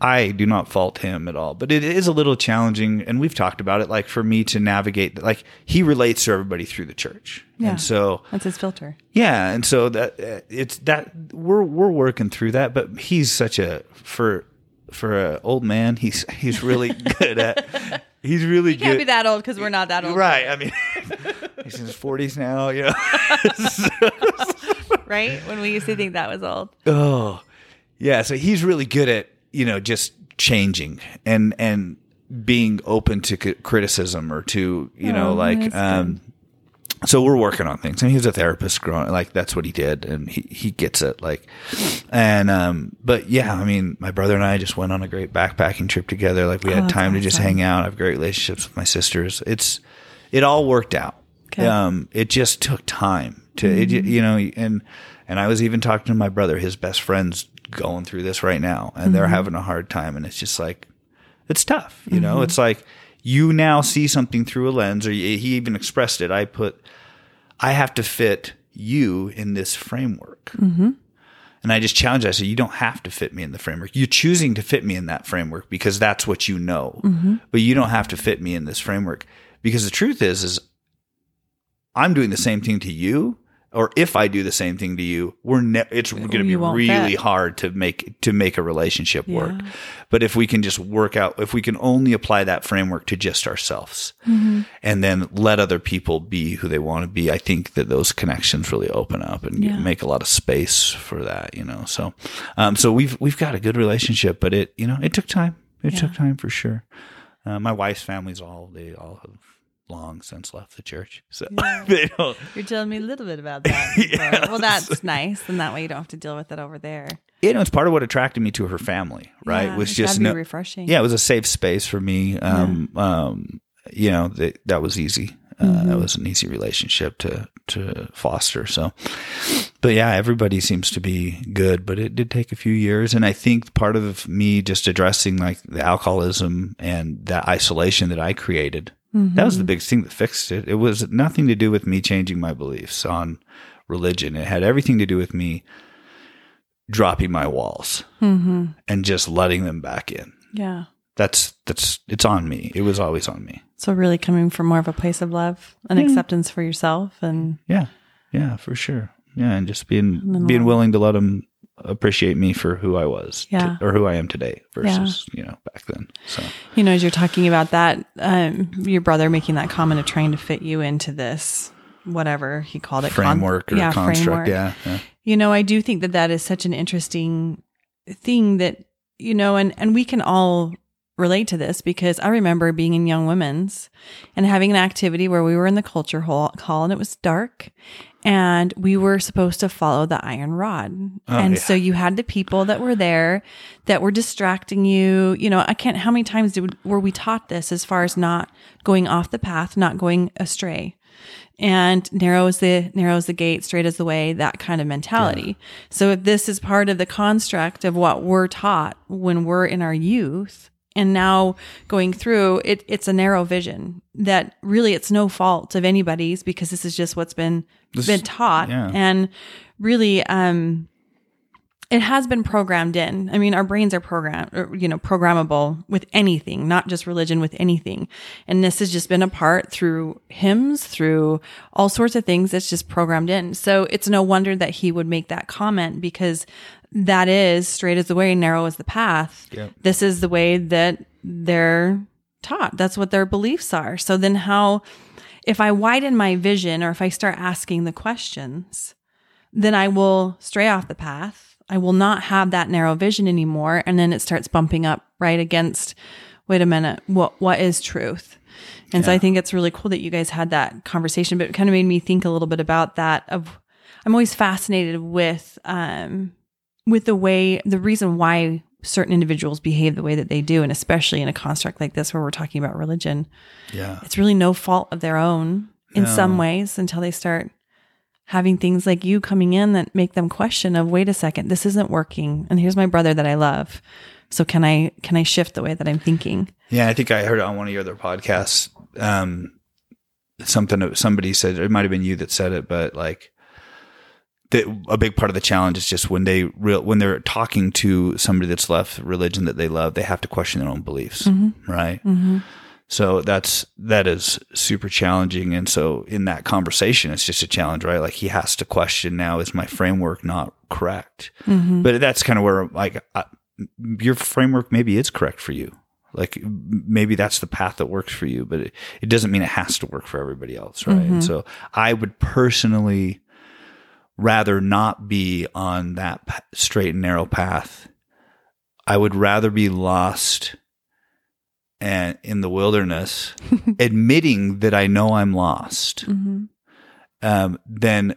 I do not fault him at all, but it is a little challenging. And we've talked about it. Like for me to navigate, like he relates to everybody through the church. Yeah. And so that's his filter. Yeah. And so that uh, it's that we're, we're working through that, but he's such a, for, for an old man, he's, he's really good at, he's really he can't good. be that old because we're not that old. Right. I mean, he's in his forties now, you know? right? When we used to think that was old. Oh, yeah. So he's really good at you know just changing and and being open to criticism or to you oh, know like um. So we're working on things, and he's a therapist growing. Like that's what he did, and he he gets it. Like, and um, but yeah, I mean, my brother and I just went on a great backpacking trip together. Like we had oh, time to just hang out. I have great relationships with my sisters. It's it all worked out. Okay. Um, it just took time to mm-hmm. you know and and I was even talking to my brother his best friends going through this right now and mm-hmm. they're having a hard time and it's just like it's tough you mm-hmm. know it's like you now see something through a lens or he even expressed it I put I have to fit you in this framework mm-hmm. and I just challenge I said you don't have to fit me in the framework you're choosing to fit me in that framework because that's what you know mm-hmm. but you don't have to fit me in this framework because the truth is is I'm doing the same thing to you or if I do the same thing to you, we're ne- it's going to be really fit. hard to make to make a relationship yeah. work. But if we can just work out, if we can only apply that framework to just ourselves, mm-hmm. and then let other people be who they want to be, I think that those connections really open up and yeah. make a lot of space for that. You know, so um, so we've we've got a good relationship, but it you know it took time. It yeah. took time for sure. Uh, my wife's family's all they all have long since left the church. So yeah. they don't. You're telling me a little bit about that. yeah, well, that's nice, and that way you don't have to deal with it over there. you know, it's part of what attracted me to her family, right? Yeah, was just no, refreshing. yeah, it was a safe space for me. Um, um, you know, that that was easy. Uh, Mm-hmm. That was an easy relationship to to foster. So, but yeah, everybody seems to be good, but it did take a few years, and I think part of me just addressing like the alcoholism and that isolation that I created. That was the biggest thing that fixed it. It was nothing to do with me changing my beliefs on religion. It had everything to do with me dropping my walls Mm-hmm. and just letting them back in. Yeah. That's that's it's on me. It was always on me. So really coming from more of a place of love and Mm-hmm. acceptance for yourself and Yeah, yeah, for sure. Yeah, and just being then being willing to let them appreciate me for who I was, Yeah. or who I am today versus you know back then. So you know, as you're talking about that, um, your brother making that comment of trying to fit you into this whatever he called it con- framework or yeah, construct. framework. Yeah, yeah, You know, I do think that that is such an interesting thing that, you know, and, and we can all relate to this because I remember being in Young Women's and having an activity where we were in the culture hall, hall and it was dark and we were supposed to follow the iron rod. Oh, and yeah. so you had the people that were there that were distracting you. You know, I can't, how many times did, were we taught this as far as not going off the path, not going astray? and narrow is the narrow is the gate, straight is the way, that kind of mentality. So if this is part of the construct of what we're taught when we're in our youth, and now going through it, it's a narrow vision that really it's no fault of anybody's because this is just what's been This- been taught, yeah. and really, um, it has been programmed in. I mean, our brains are programmed, or, you know, programmable with anything, not just religion, with anything. And this has just been a part through hymns, through all sorts of things that's just programmed in. So it's no wonder that he would make that comment because that is straight as the way, narrow as the path. Yep. This is the way that they're taught. That's what their beliefs are. So then how, if I widen my vision or if I start asking the questions, then I will stray off the path. I will not have that narrow vision anymore. And then it starts bumping up right against, wait a minute, what what is truth? And so I think it's really cool that you guys had that conversation, but it kind of made me think a little bit about that of I'm always fascinated with um with the way the reason why certain individuals behave the way that they do, and especially in a construct like this where we're talking about religion yeah. it's really no fault of their own in No. some ways until they start having things like you coming in that make them question of wait a second this isn't working and here's my brother that i love so can i can i shift the way that i'm thinking Yeah, I think I heard it on one of your other podcasts. Um, something that somebody said it might have been you that said it, but like that a big part of the challenge is just when they real when they're talking to somebody that's left religion that they love, they have to question their own beliefs, mm-hmm. right? Mm-hmm. So that's that is super challenging, and so in that conversation, it's just a challenge, right? Like he has to question now: is my framework not correct? Mm-hmm. But that's kind of where like I, your framework maybe is correct for you. Like maybe that's the path that works for you, but it, it doesn't mean it has to work for everybody else, right? And so I would personally rather not be on that straight and narrow path. I would rather be lost and in the wilderness, admitting that I know I'm lost, mm-hmm. um, than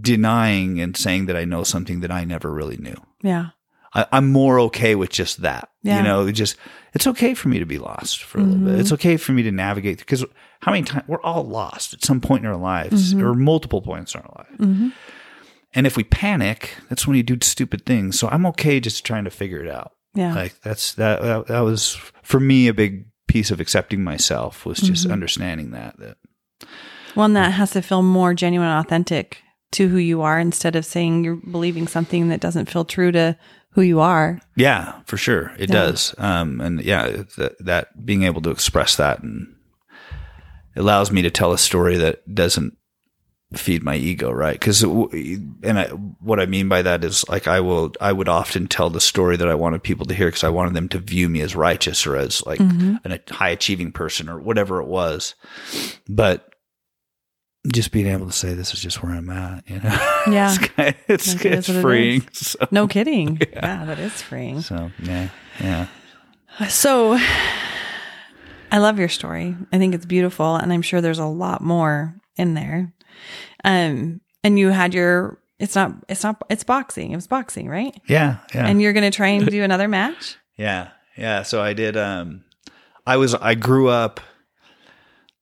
denying and saying that I know something that I never really knew. yeah I, I'm more okay with just that. Yeah. You know, just it's okay for me to be lost for a little bit. It's mm-hmm. okay for me to navigate because how many times we're all lost at some point in our lives mm-hmm. or multiple points in our life. And if we panic, that's when you do stupid things. So I'm okay just trying to figure it out. yeah Like that's that, that that was for me a big piece of accepting myself was just understanding that that one that has to feel more genuine and authentic to who you are instead of saying you're believing something that doesn't feel true to who you are Yeah, for sure, it Yeah. does. Um, and yeah, that, that being able to express that and it allows me to tell a story that doesn't feed my ego, right? Because and I, what I mean by that is like I will I would often tell the story that I wanted people to hear because I wanted them to view me as righteous or as like mm-hmm. a high achieving person or whatever it was, but. Just being able to say this is just where I'm at, you know. Yeah. it's kind it's, Like it is it's it freeing. is. So, no kidding yeah that is freeing so yeah, yeah. So I love your story. I think it's beautiful and I'm sure there's a lot more in there. Um and you had your it's not it's not it's boxing. It was boxing, right? Yeah, yeah. And you're going to try and do another match? Yeah, yeah. So I did. Um, I was. I grew up.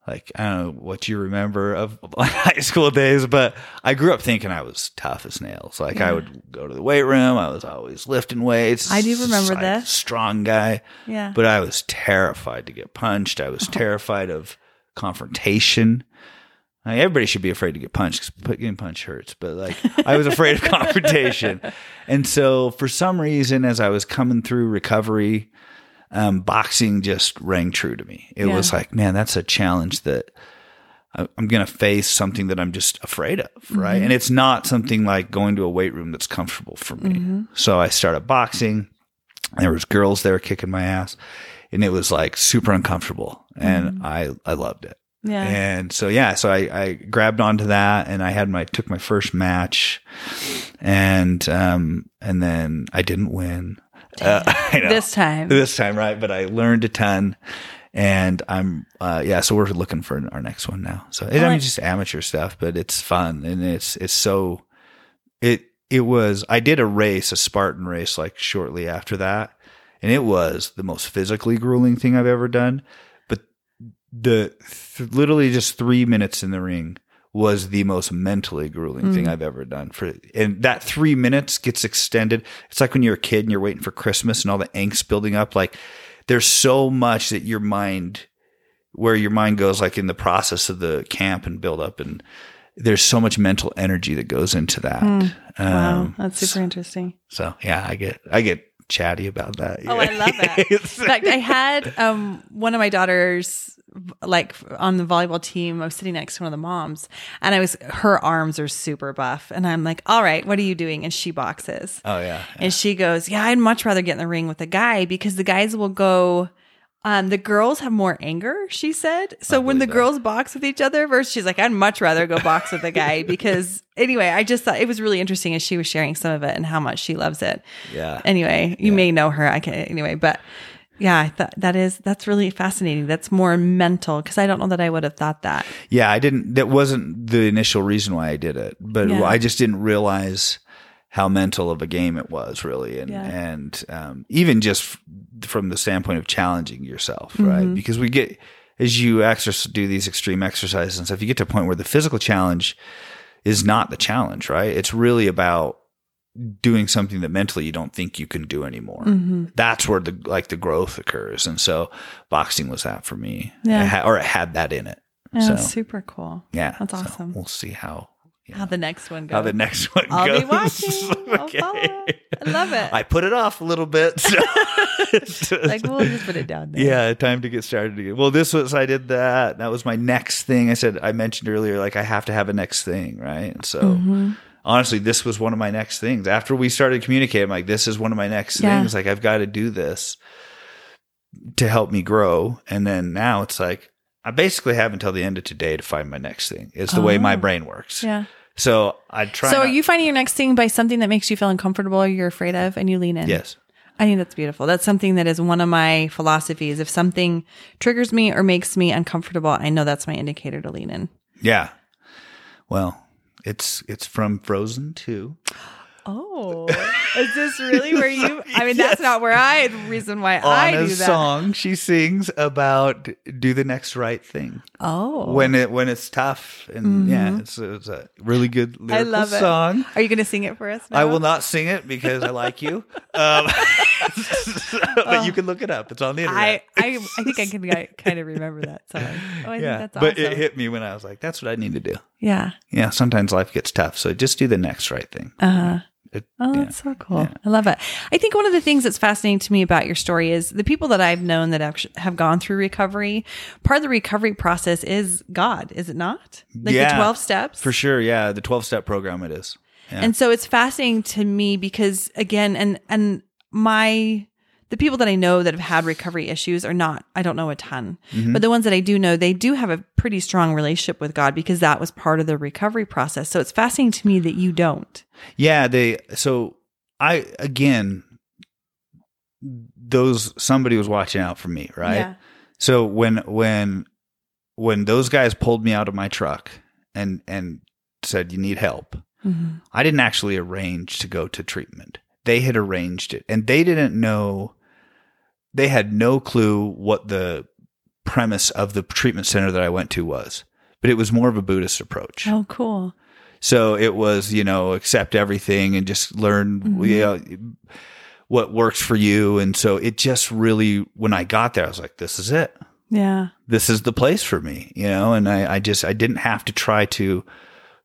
Like I don't know what you remember of high school days, but I grew up thinking I was tough as nails. Like I would go to the weight room. I was always lifting weights. I do remember this. Strong guy, Yeah. but I was terrified to get punched. I was terrified of confrontation. Everybody should be afraid to get punched because getting punched hurts. But like, I was afraid of confrontation, and so for some reason, as I was coming through recovery, um, boxing just rang true to me. It Yeah. was like, man, that's a challenge that I'm going to face something that I'm just afraid of, right? Mm-hmm. And it's not something like going to a weight room that's comfortable for me. Mm-hmm. So I started boxing. There was girls there kicking my ass, and it was like super uncomfortable, and mm-hmm. I I loved it. Yeah. And so yeah, so I, I grabbed onto that and I had my took my first match and um and then I didn't win. Uh, I know. this time. this time, right? But I learned a ton and I'm uh yeah, so we're looking for our next one now. So it, I mean just amateur stuff, but it's fun and it's it's so it it was I did a race, a Spartan race like shortly after that, and it was the most physically grueling thing I've ever done. The th- literally just three minutes in the ring was the most mentally grueling thing I've ever done. For and that three minutes gets extended. It's like when you're a kid and you're waiting for Christmas and all the angst building up. Like there's so much that your mind, where your mind goes, like in the process of the camp and build up, and there's so much mental energy that goes into that. wow, Um, that's super interesting. so yeah, I get I get chatty about that. Oh, I love that. In fact, I had um, one of my daughters like on the volleyball team. I was sitting next to one of the moms, and I was her arms are super buff, and I'm like, "All right, what are you doing?" And she boxes, oh yeah. and she goes, "Yeah, I'd much rather get in the ring with a guy because the guys will go." Um, the girls have more anger, she said. So when the that. girls box with each other, versus she's like, I'd much rather go box with a guy because anyway, I just thought it was really interesting as she was sharing some of it and how much she loves it Yeah. anyway you may know her i can anyway but yeah I thought that is that's really fascinating that's more mental because i don't know that i would have thought that Yeah, I didn't. That wasn't the initial reason why I did it, but Yeah. I just didn't realize how mental of a game it was, really, and Yeah. and um, even just f- from the standpoint of challenging yourself, right? Mm-hmm. Because we get as you exercise, do these extreme exercises and stuff, you get to a point where the physical challenge is not the challenge, right? It's really about doing something that mentally you don't think you can do anymore. Mm-hmm. That's where the like the growth occurs, and so boxing was that for me, Yeah. It ha- or it had that in it. yeah, So- that's super cool Yeah, That's so awesome. we'll see how how the next one goes how the next one i'll goes. be watching I'll i love it I put it off a little bit. So like we'll just put it down there yeah, time to get started again. Well, this was I did that. That was my next thing. I said I mentioned earlier, like I have to have a next thing, right? And so Mm-hmm. Honestly, this was one of my next things. After we started communicating, I'm like, this is one of my next Yeah. things. Like I've got to do this to help me grow. And then now it's like I basically have until the end of today to find my next thing. It's the way my Oh. brain works. yeah So I try. so are you finding your next thing by something that makes you feel uncomfortable or you're afraid of and you lean in Yes. I think that's beautiful. That's something that is one of my philosophies. If something triggers me or makes me uncomfortable, I know that's my indicator to lean in. Yeah. Well, it's it's from Frozen 2. Oh, is this really where you? I mean, that's not where I. The reason why I On a do that. song she sings about do the next right thing Oh, when it when it's tough and yeah, it's, it's a really good lyrical I love it. song. Are you going to sing it for us? Now? I will not sing it because I like you. Um, but you can look it up. It's on the internet. I, I, I think I can kind of remember that song. Oh, I yeah, think that's but it hit me when I was like, "That's what I need to do." yeah. Yeah, sometimes life gets tough, so just do the next right thing. Uh huh. It- Oh, yeah. that's so cool. I love it. I think one of the things that's fascinating to me about your story is the people that I've known that have, have gone through recovery. Part of the recovery process is God, is it not? Like the Yeah, 12 steps? For sure, yeah, the twelve step program it is. Yeah. And so it's fascinating to me because again, and and my the people that I know that have had recovery issues are not, I don't know a ton, Mm-hmm. but the ones that I do know, they do have a pretty strong relationship with God because that was part of the recovery process. So it's fascinating to me that you don't. Yeah, they so I again those somebody was watching out for me, right? Yeah. So when when when those guys pulled me out of my truck and and said you need help, I didn't actually arrange to go to treatment. They had arranged it and they didn't know, they had no clue what the premise of the treatment center that I went to was, but it was more of a Buddhist approach. Oh, cool. So it was, you know, accept everything and just learn, mm-hmm. you know, what works for you. And so it just really, when I got there, I was like, this is it. Yeah. This is the place for me, you know, and I, I just, I didn't have to try to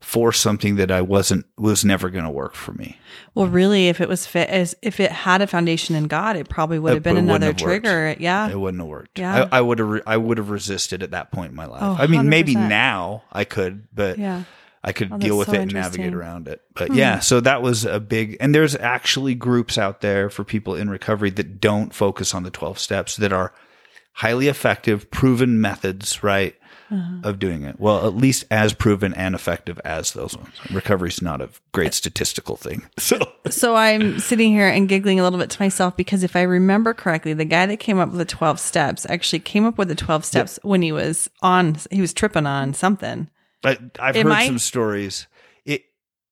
force something that I wasn't, was never going to work for me. Well, really, if it was fit, as if it had a foundation in God, it probably would have been another have worked. trigger. Yeah. It wouldn't have worked. Yeah. I, I would have, re- I would have resisted at that point in my life. Oh, I mean, maybe 100%. now I could, but Yeah. I could Oh, deal with so it and navigate. Hmm. around it. But yeah, so that was a big, and there's actually groups out there for people in recovery that don't focus on the 12 steps that are highly effective, proven methods, right? Uh-huh. Of doing it. Well, at least as proven and effective as those ones. Recovery's not a great statistical thing. So, So I'm sitting here and giggling a little bit to myself because if I remember correctly, the guy that came up with the 12 steps actually came up with the 12 steps when he was on, he was tripping on something, I, I've Am heard I- some stories. It,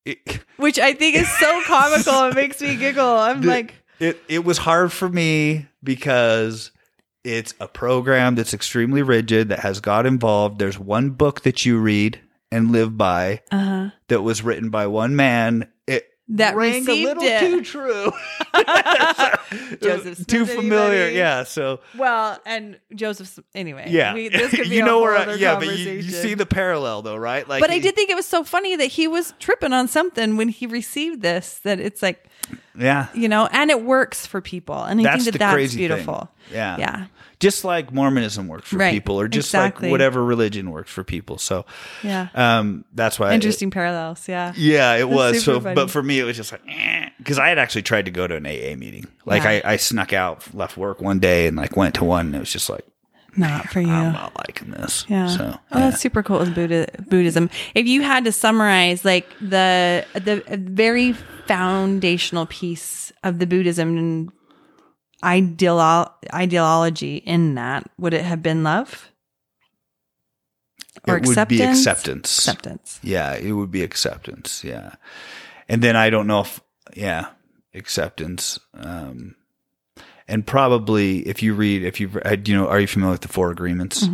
it, which I think is so comical. It makes me giggle. I'm the- like, it it was hard for me because it's a program that's extremely rigid that has God involved. There's one book that you read and live by uh huh. that was written by one man. It That rang a little it. too true. Joseph too familiar. anybody? Yeah. So Well, and Joseph, anyway. yeah, we- this could be you know where. I, yeah, but you, you see the parallel though, right? Like, but I did think it was so funny that he was tripping on something when he received this. That it's like Yeah. you know, and it works for people, and I That's think that that's crazy thing. beautiful. Yeah. Yeah, Just like Mormonism works for Right. people, or just Exactly. like whatever religion works for people. So, yeah. um, that's why Interesting parallels. Yeah. Yeah, it was. So, funny. but for me, it was just like, because I had actually tried to go to an AA meeting. Like, Yeah. I, I snuck out, left work one day, and like went to one. And it was just like, Not for you. I'm not liking this. Yeah. So, oh, that's super cool with Buddha, Buddhism. If you had to summarize like the the very foundational piece of the Buddhism ideal ideology in that, would it have been love or it would be acceptance? acceptance. Acceptance. Yeah, it would be acceptance. Yeah, and then I don't know if yeah, acceptance. Um, and probably if you read, if you've, you know, are you familiar with the Four Agreements?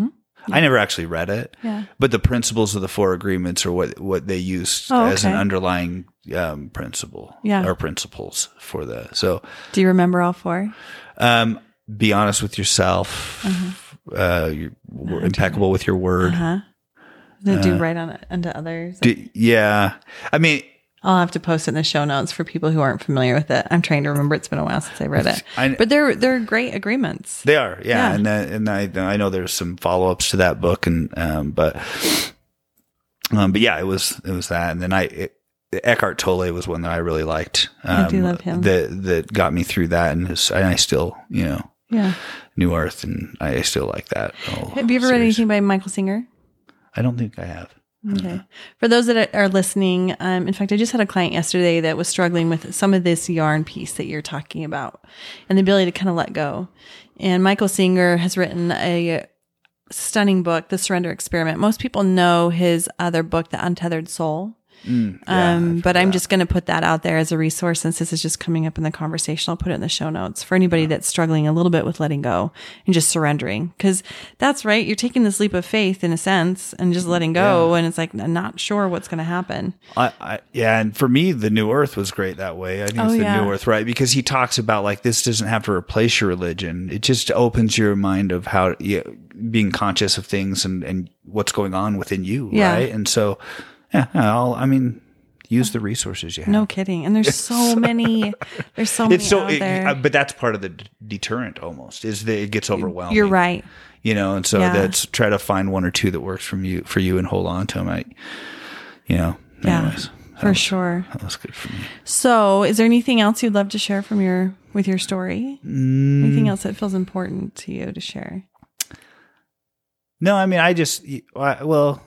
I never actually read it. Yeah. But the principles of the Four Agreements are what what they use Oh, as an underlying um, principle, Yeah. or principles for the. So, Do you remember all four? um, be honest with yourself. Uh, you're w- impeccable with your word. Uh-huh. No, do right on unto others. D- yeah, I mean, I'll have to post it in the show notes for people who aren't familiar with it. I'm trying to remember. It's been a while since I read it, I- but they're they're great agreements. They are, yeah, Yeah. and that, and I I know there's some follow ups to that book, and um, but um, but yeah, it was it was that, and then I it, Eckhart Tolle was one that I really liked. Um, I do love him. That that got me through that, and, his, and I still you know Yeah. New Earth, and I still like that. Have you ever read anything by Michael Singer? I don't think I have. Okay. For those that are listening, um, in fact, I just had a client yesterday that was struggling with some of this yarn piece that you're talking about and the ability to kind of let go. And Michael Singer has written a stunning book, The Surrender Experiment. Most people know his other book, The Untethered Soul. Mm, yeah, Um, but I'm that. just going to put that out there as a resource since this is just coming up in the conversation. I'll put it in the show notes for anybody that's struggling a little bit with letting go and just surrendering. Cause that's right. You're taking this leap of faith in a sense and just letting go. And it's like, I'm not sure what's going to happen. I, I, yeah, and for me, the New Earth was great that way. I think Oh, it's the yeah. New Earth, right? Because he talks about like this doesn't have to replace your religion. It just opens your mind of how you being conscious of things and and what's going on within you, Yeah. right? And so, yeah, I'll, I mean, use the resources you have. No kidding. And there's so many, there's so many it's so, out it, there. uh, but that's part of the d- deterrent almost is that it gets overwhelming. You're right. you know, and so Yeah. that's try to find one or two that works from you for you and hold on to them. I, you know, Yeah, anyways, that for was- sure. That was good for me. So is there anything else you'd love to share from your, with your story? Mm. Anything else that feels important to you to share? No, I mean, I just, I, well,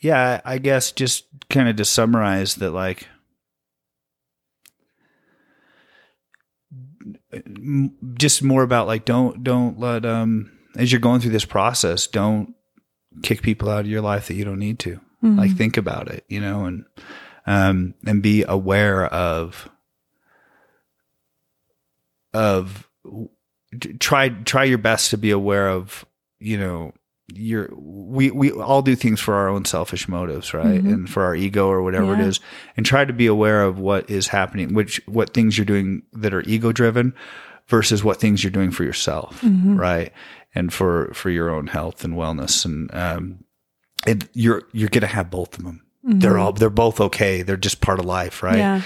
yeah, I guess just kind of to summarize that, like, just more about like, don't, don't let, um, as you're going through this process, don't kick people out of your life that you don't need to. Like, think about it, you know, and, um, and be aware of of try try your best to be aware of you know your we we all do things for our own selfish motives right Mhm. and for our ego or whatever it Yeah. is and try to be aware of what is happening which what things you're doing that are ego driven versus what things you're doing for yourself Mhm. right and for for your own health and wellness and um and you're you're gonna have both of them they're all they're both okay they're just part of life right Yeah.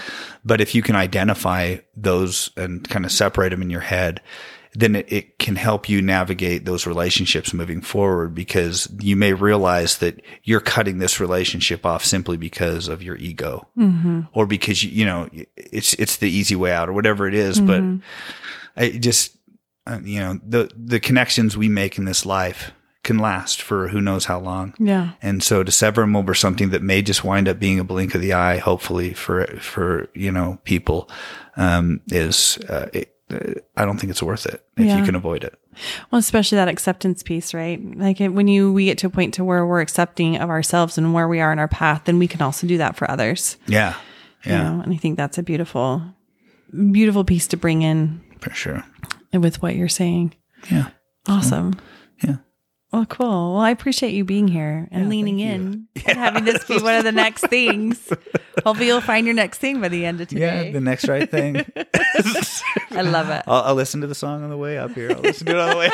but if you can identify those and kind of separate them in your head, then it, it can help you navigate those relationships moving forward because you may realize that you're cutting this relationship off simply because of your ego Mm-hmm. or because you, you know, it's, it's the easy way out or whatever it is. But I just, uh, you know, the, the connections we make in this life can last for who knows how long. Yeah. And so to sever them over something that may just wind up being a blink of the eye, hopefully for, for, you know, people, um, is, uh, it, uh, Uh, I don't think it's worth it if Yeah. you can avoid it. Well, especially that acceptance piece, right? Like when you we get to a point to where we're accepting of ourselves and where we are in our path, then we can also do that for others. Yeah. You Yeah. know? And I think that's a beautiful, beautiful piece to bring in For sure. with what you're saying. Yeah. Awesome. Yeah. Well, cool. Well, I appreciate you being here and Yeah, leaning in and having this be one of the next things. Hopefully, you'll find your next thing by the end of today. Yeah. The next right thing. I love it. I'll, I'll listen to the song on the way up here. I'll listen to it on the way.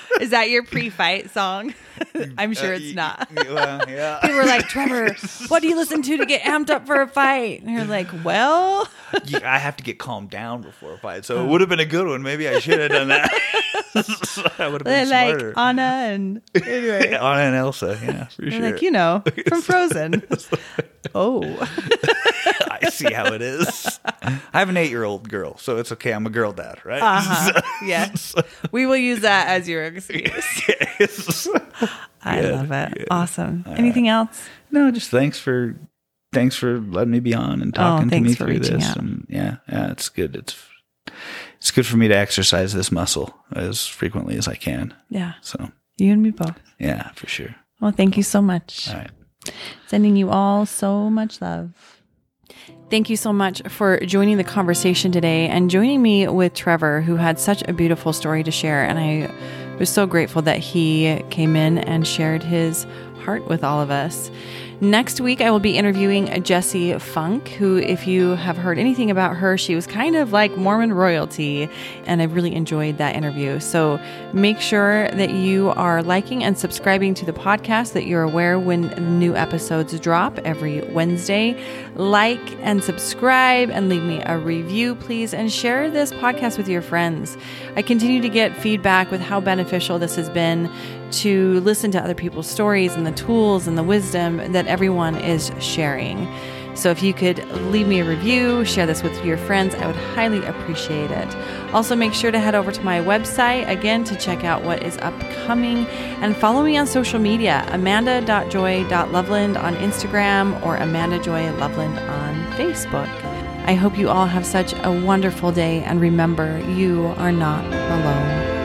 Is that your pre-fight song? I'm sure uh, it's not. well, yeah. People were like, Trevor, what do you listen to to get amped up for a fight? And you're like, well, Yeah, I have to get calmed down before a fight. So it oh. would have been a good one. Maybe I should have done that. I would have been like smarter. Anna and anyway, Anna and Elsa. Yeah, for sure. like, you know, from Frozen. oh, I see how it is. I have an eight year old girl, so it's okay. I'm a girl dad, right? uh-huh. yes. We will use that as your excuse. yes. I Yeah, love it. Awesome. Anything else? no, just thanks for thanks for letting me be on and talking to Oh, thanks me for through this. And yeah, yeah, it's good. It's it's good for me to exercise this muscle as frequently as I can. Yeah. So You and me both. yeah, for sure. Well, thank you so much. All right. Sending you all so much love. Thank you so much for joining the conversation today and joining me with Trevor, who had such a beautiful story to share. And I was so grateful that he came in and shared his heart with all of us. Next week, I will be interviewing Jessie Funk, who, if you have heard anything about her, she was kind of like Mormon royalty, and I really enjoyed that interview. So make sure that you are liking and subscribing to the podcast, that you're aware when new episodes drop every Wednesday. Like and subscribe and leave me a review, please, and share this podcast with your friends. I continue to get feedback with how beneficial this has been to listen to other people's stories and the tools and the wisdom that everyone is sharing. So if you could leave me a review, share this with your friends, I would highly appreciate it. Also, make sure to head over to my website again to check out what is upcoming and follow me on social media amanda.joy.loveland on Instagram or Amanda Joy Loveland on Facebook. I hope you all have such a wonderful day and remember, you are not alone.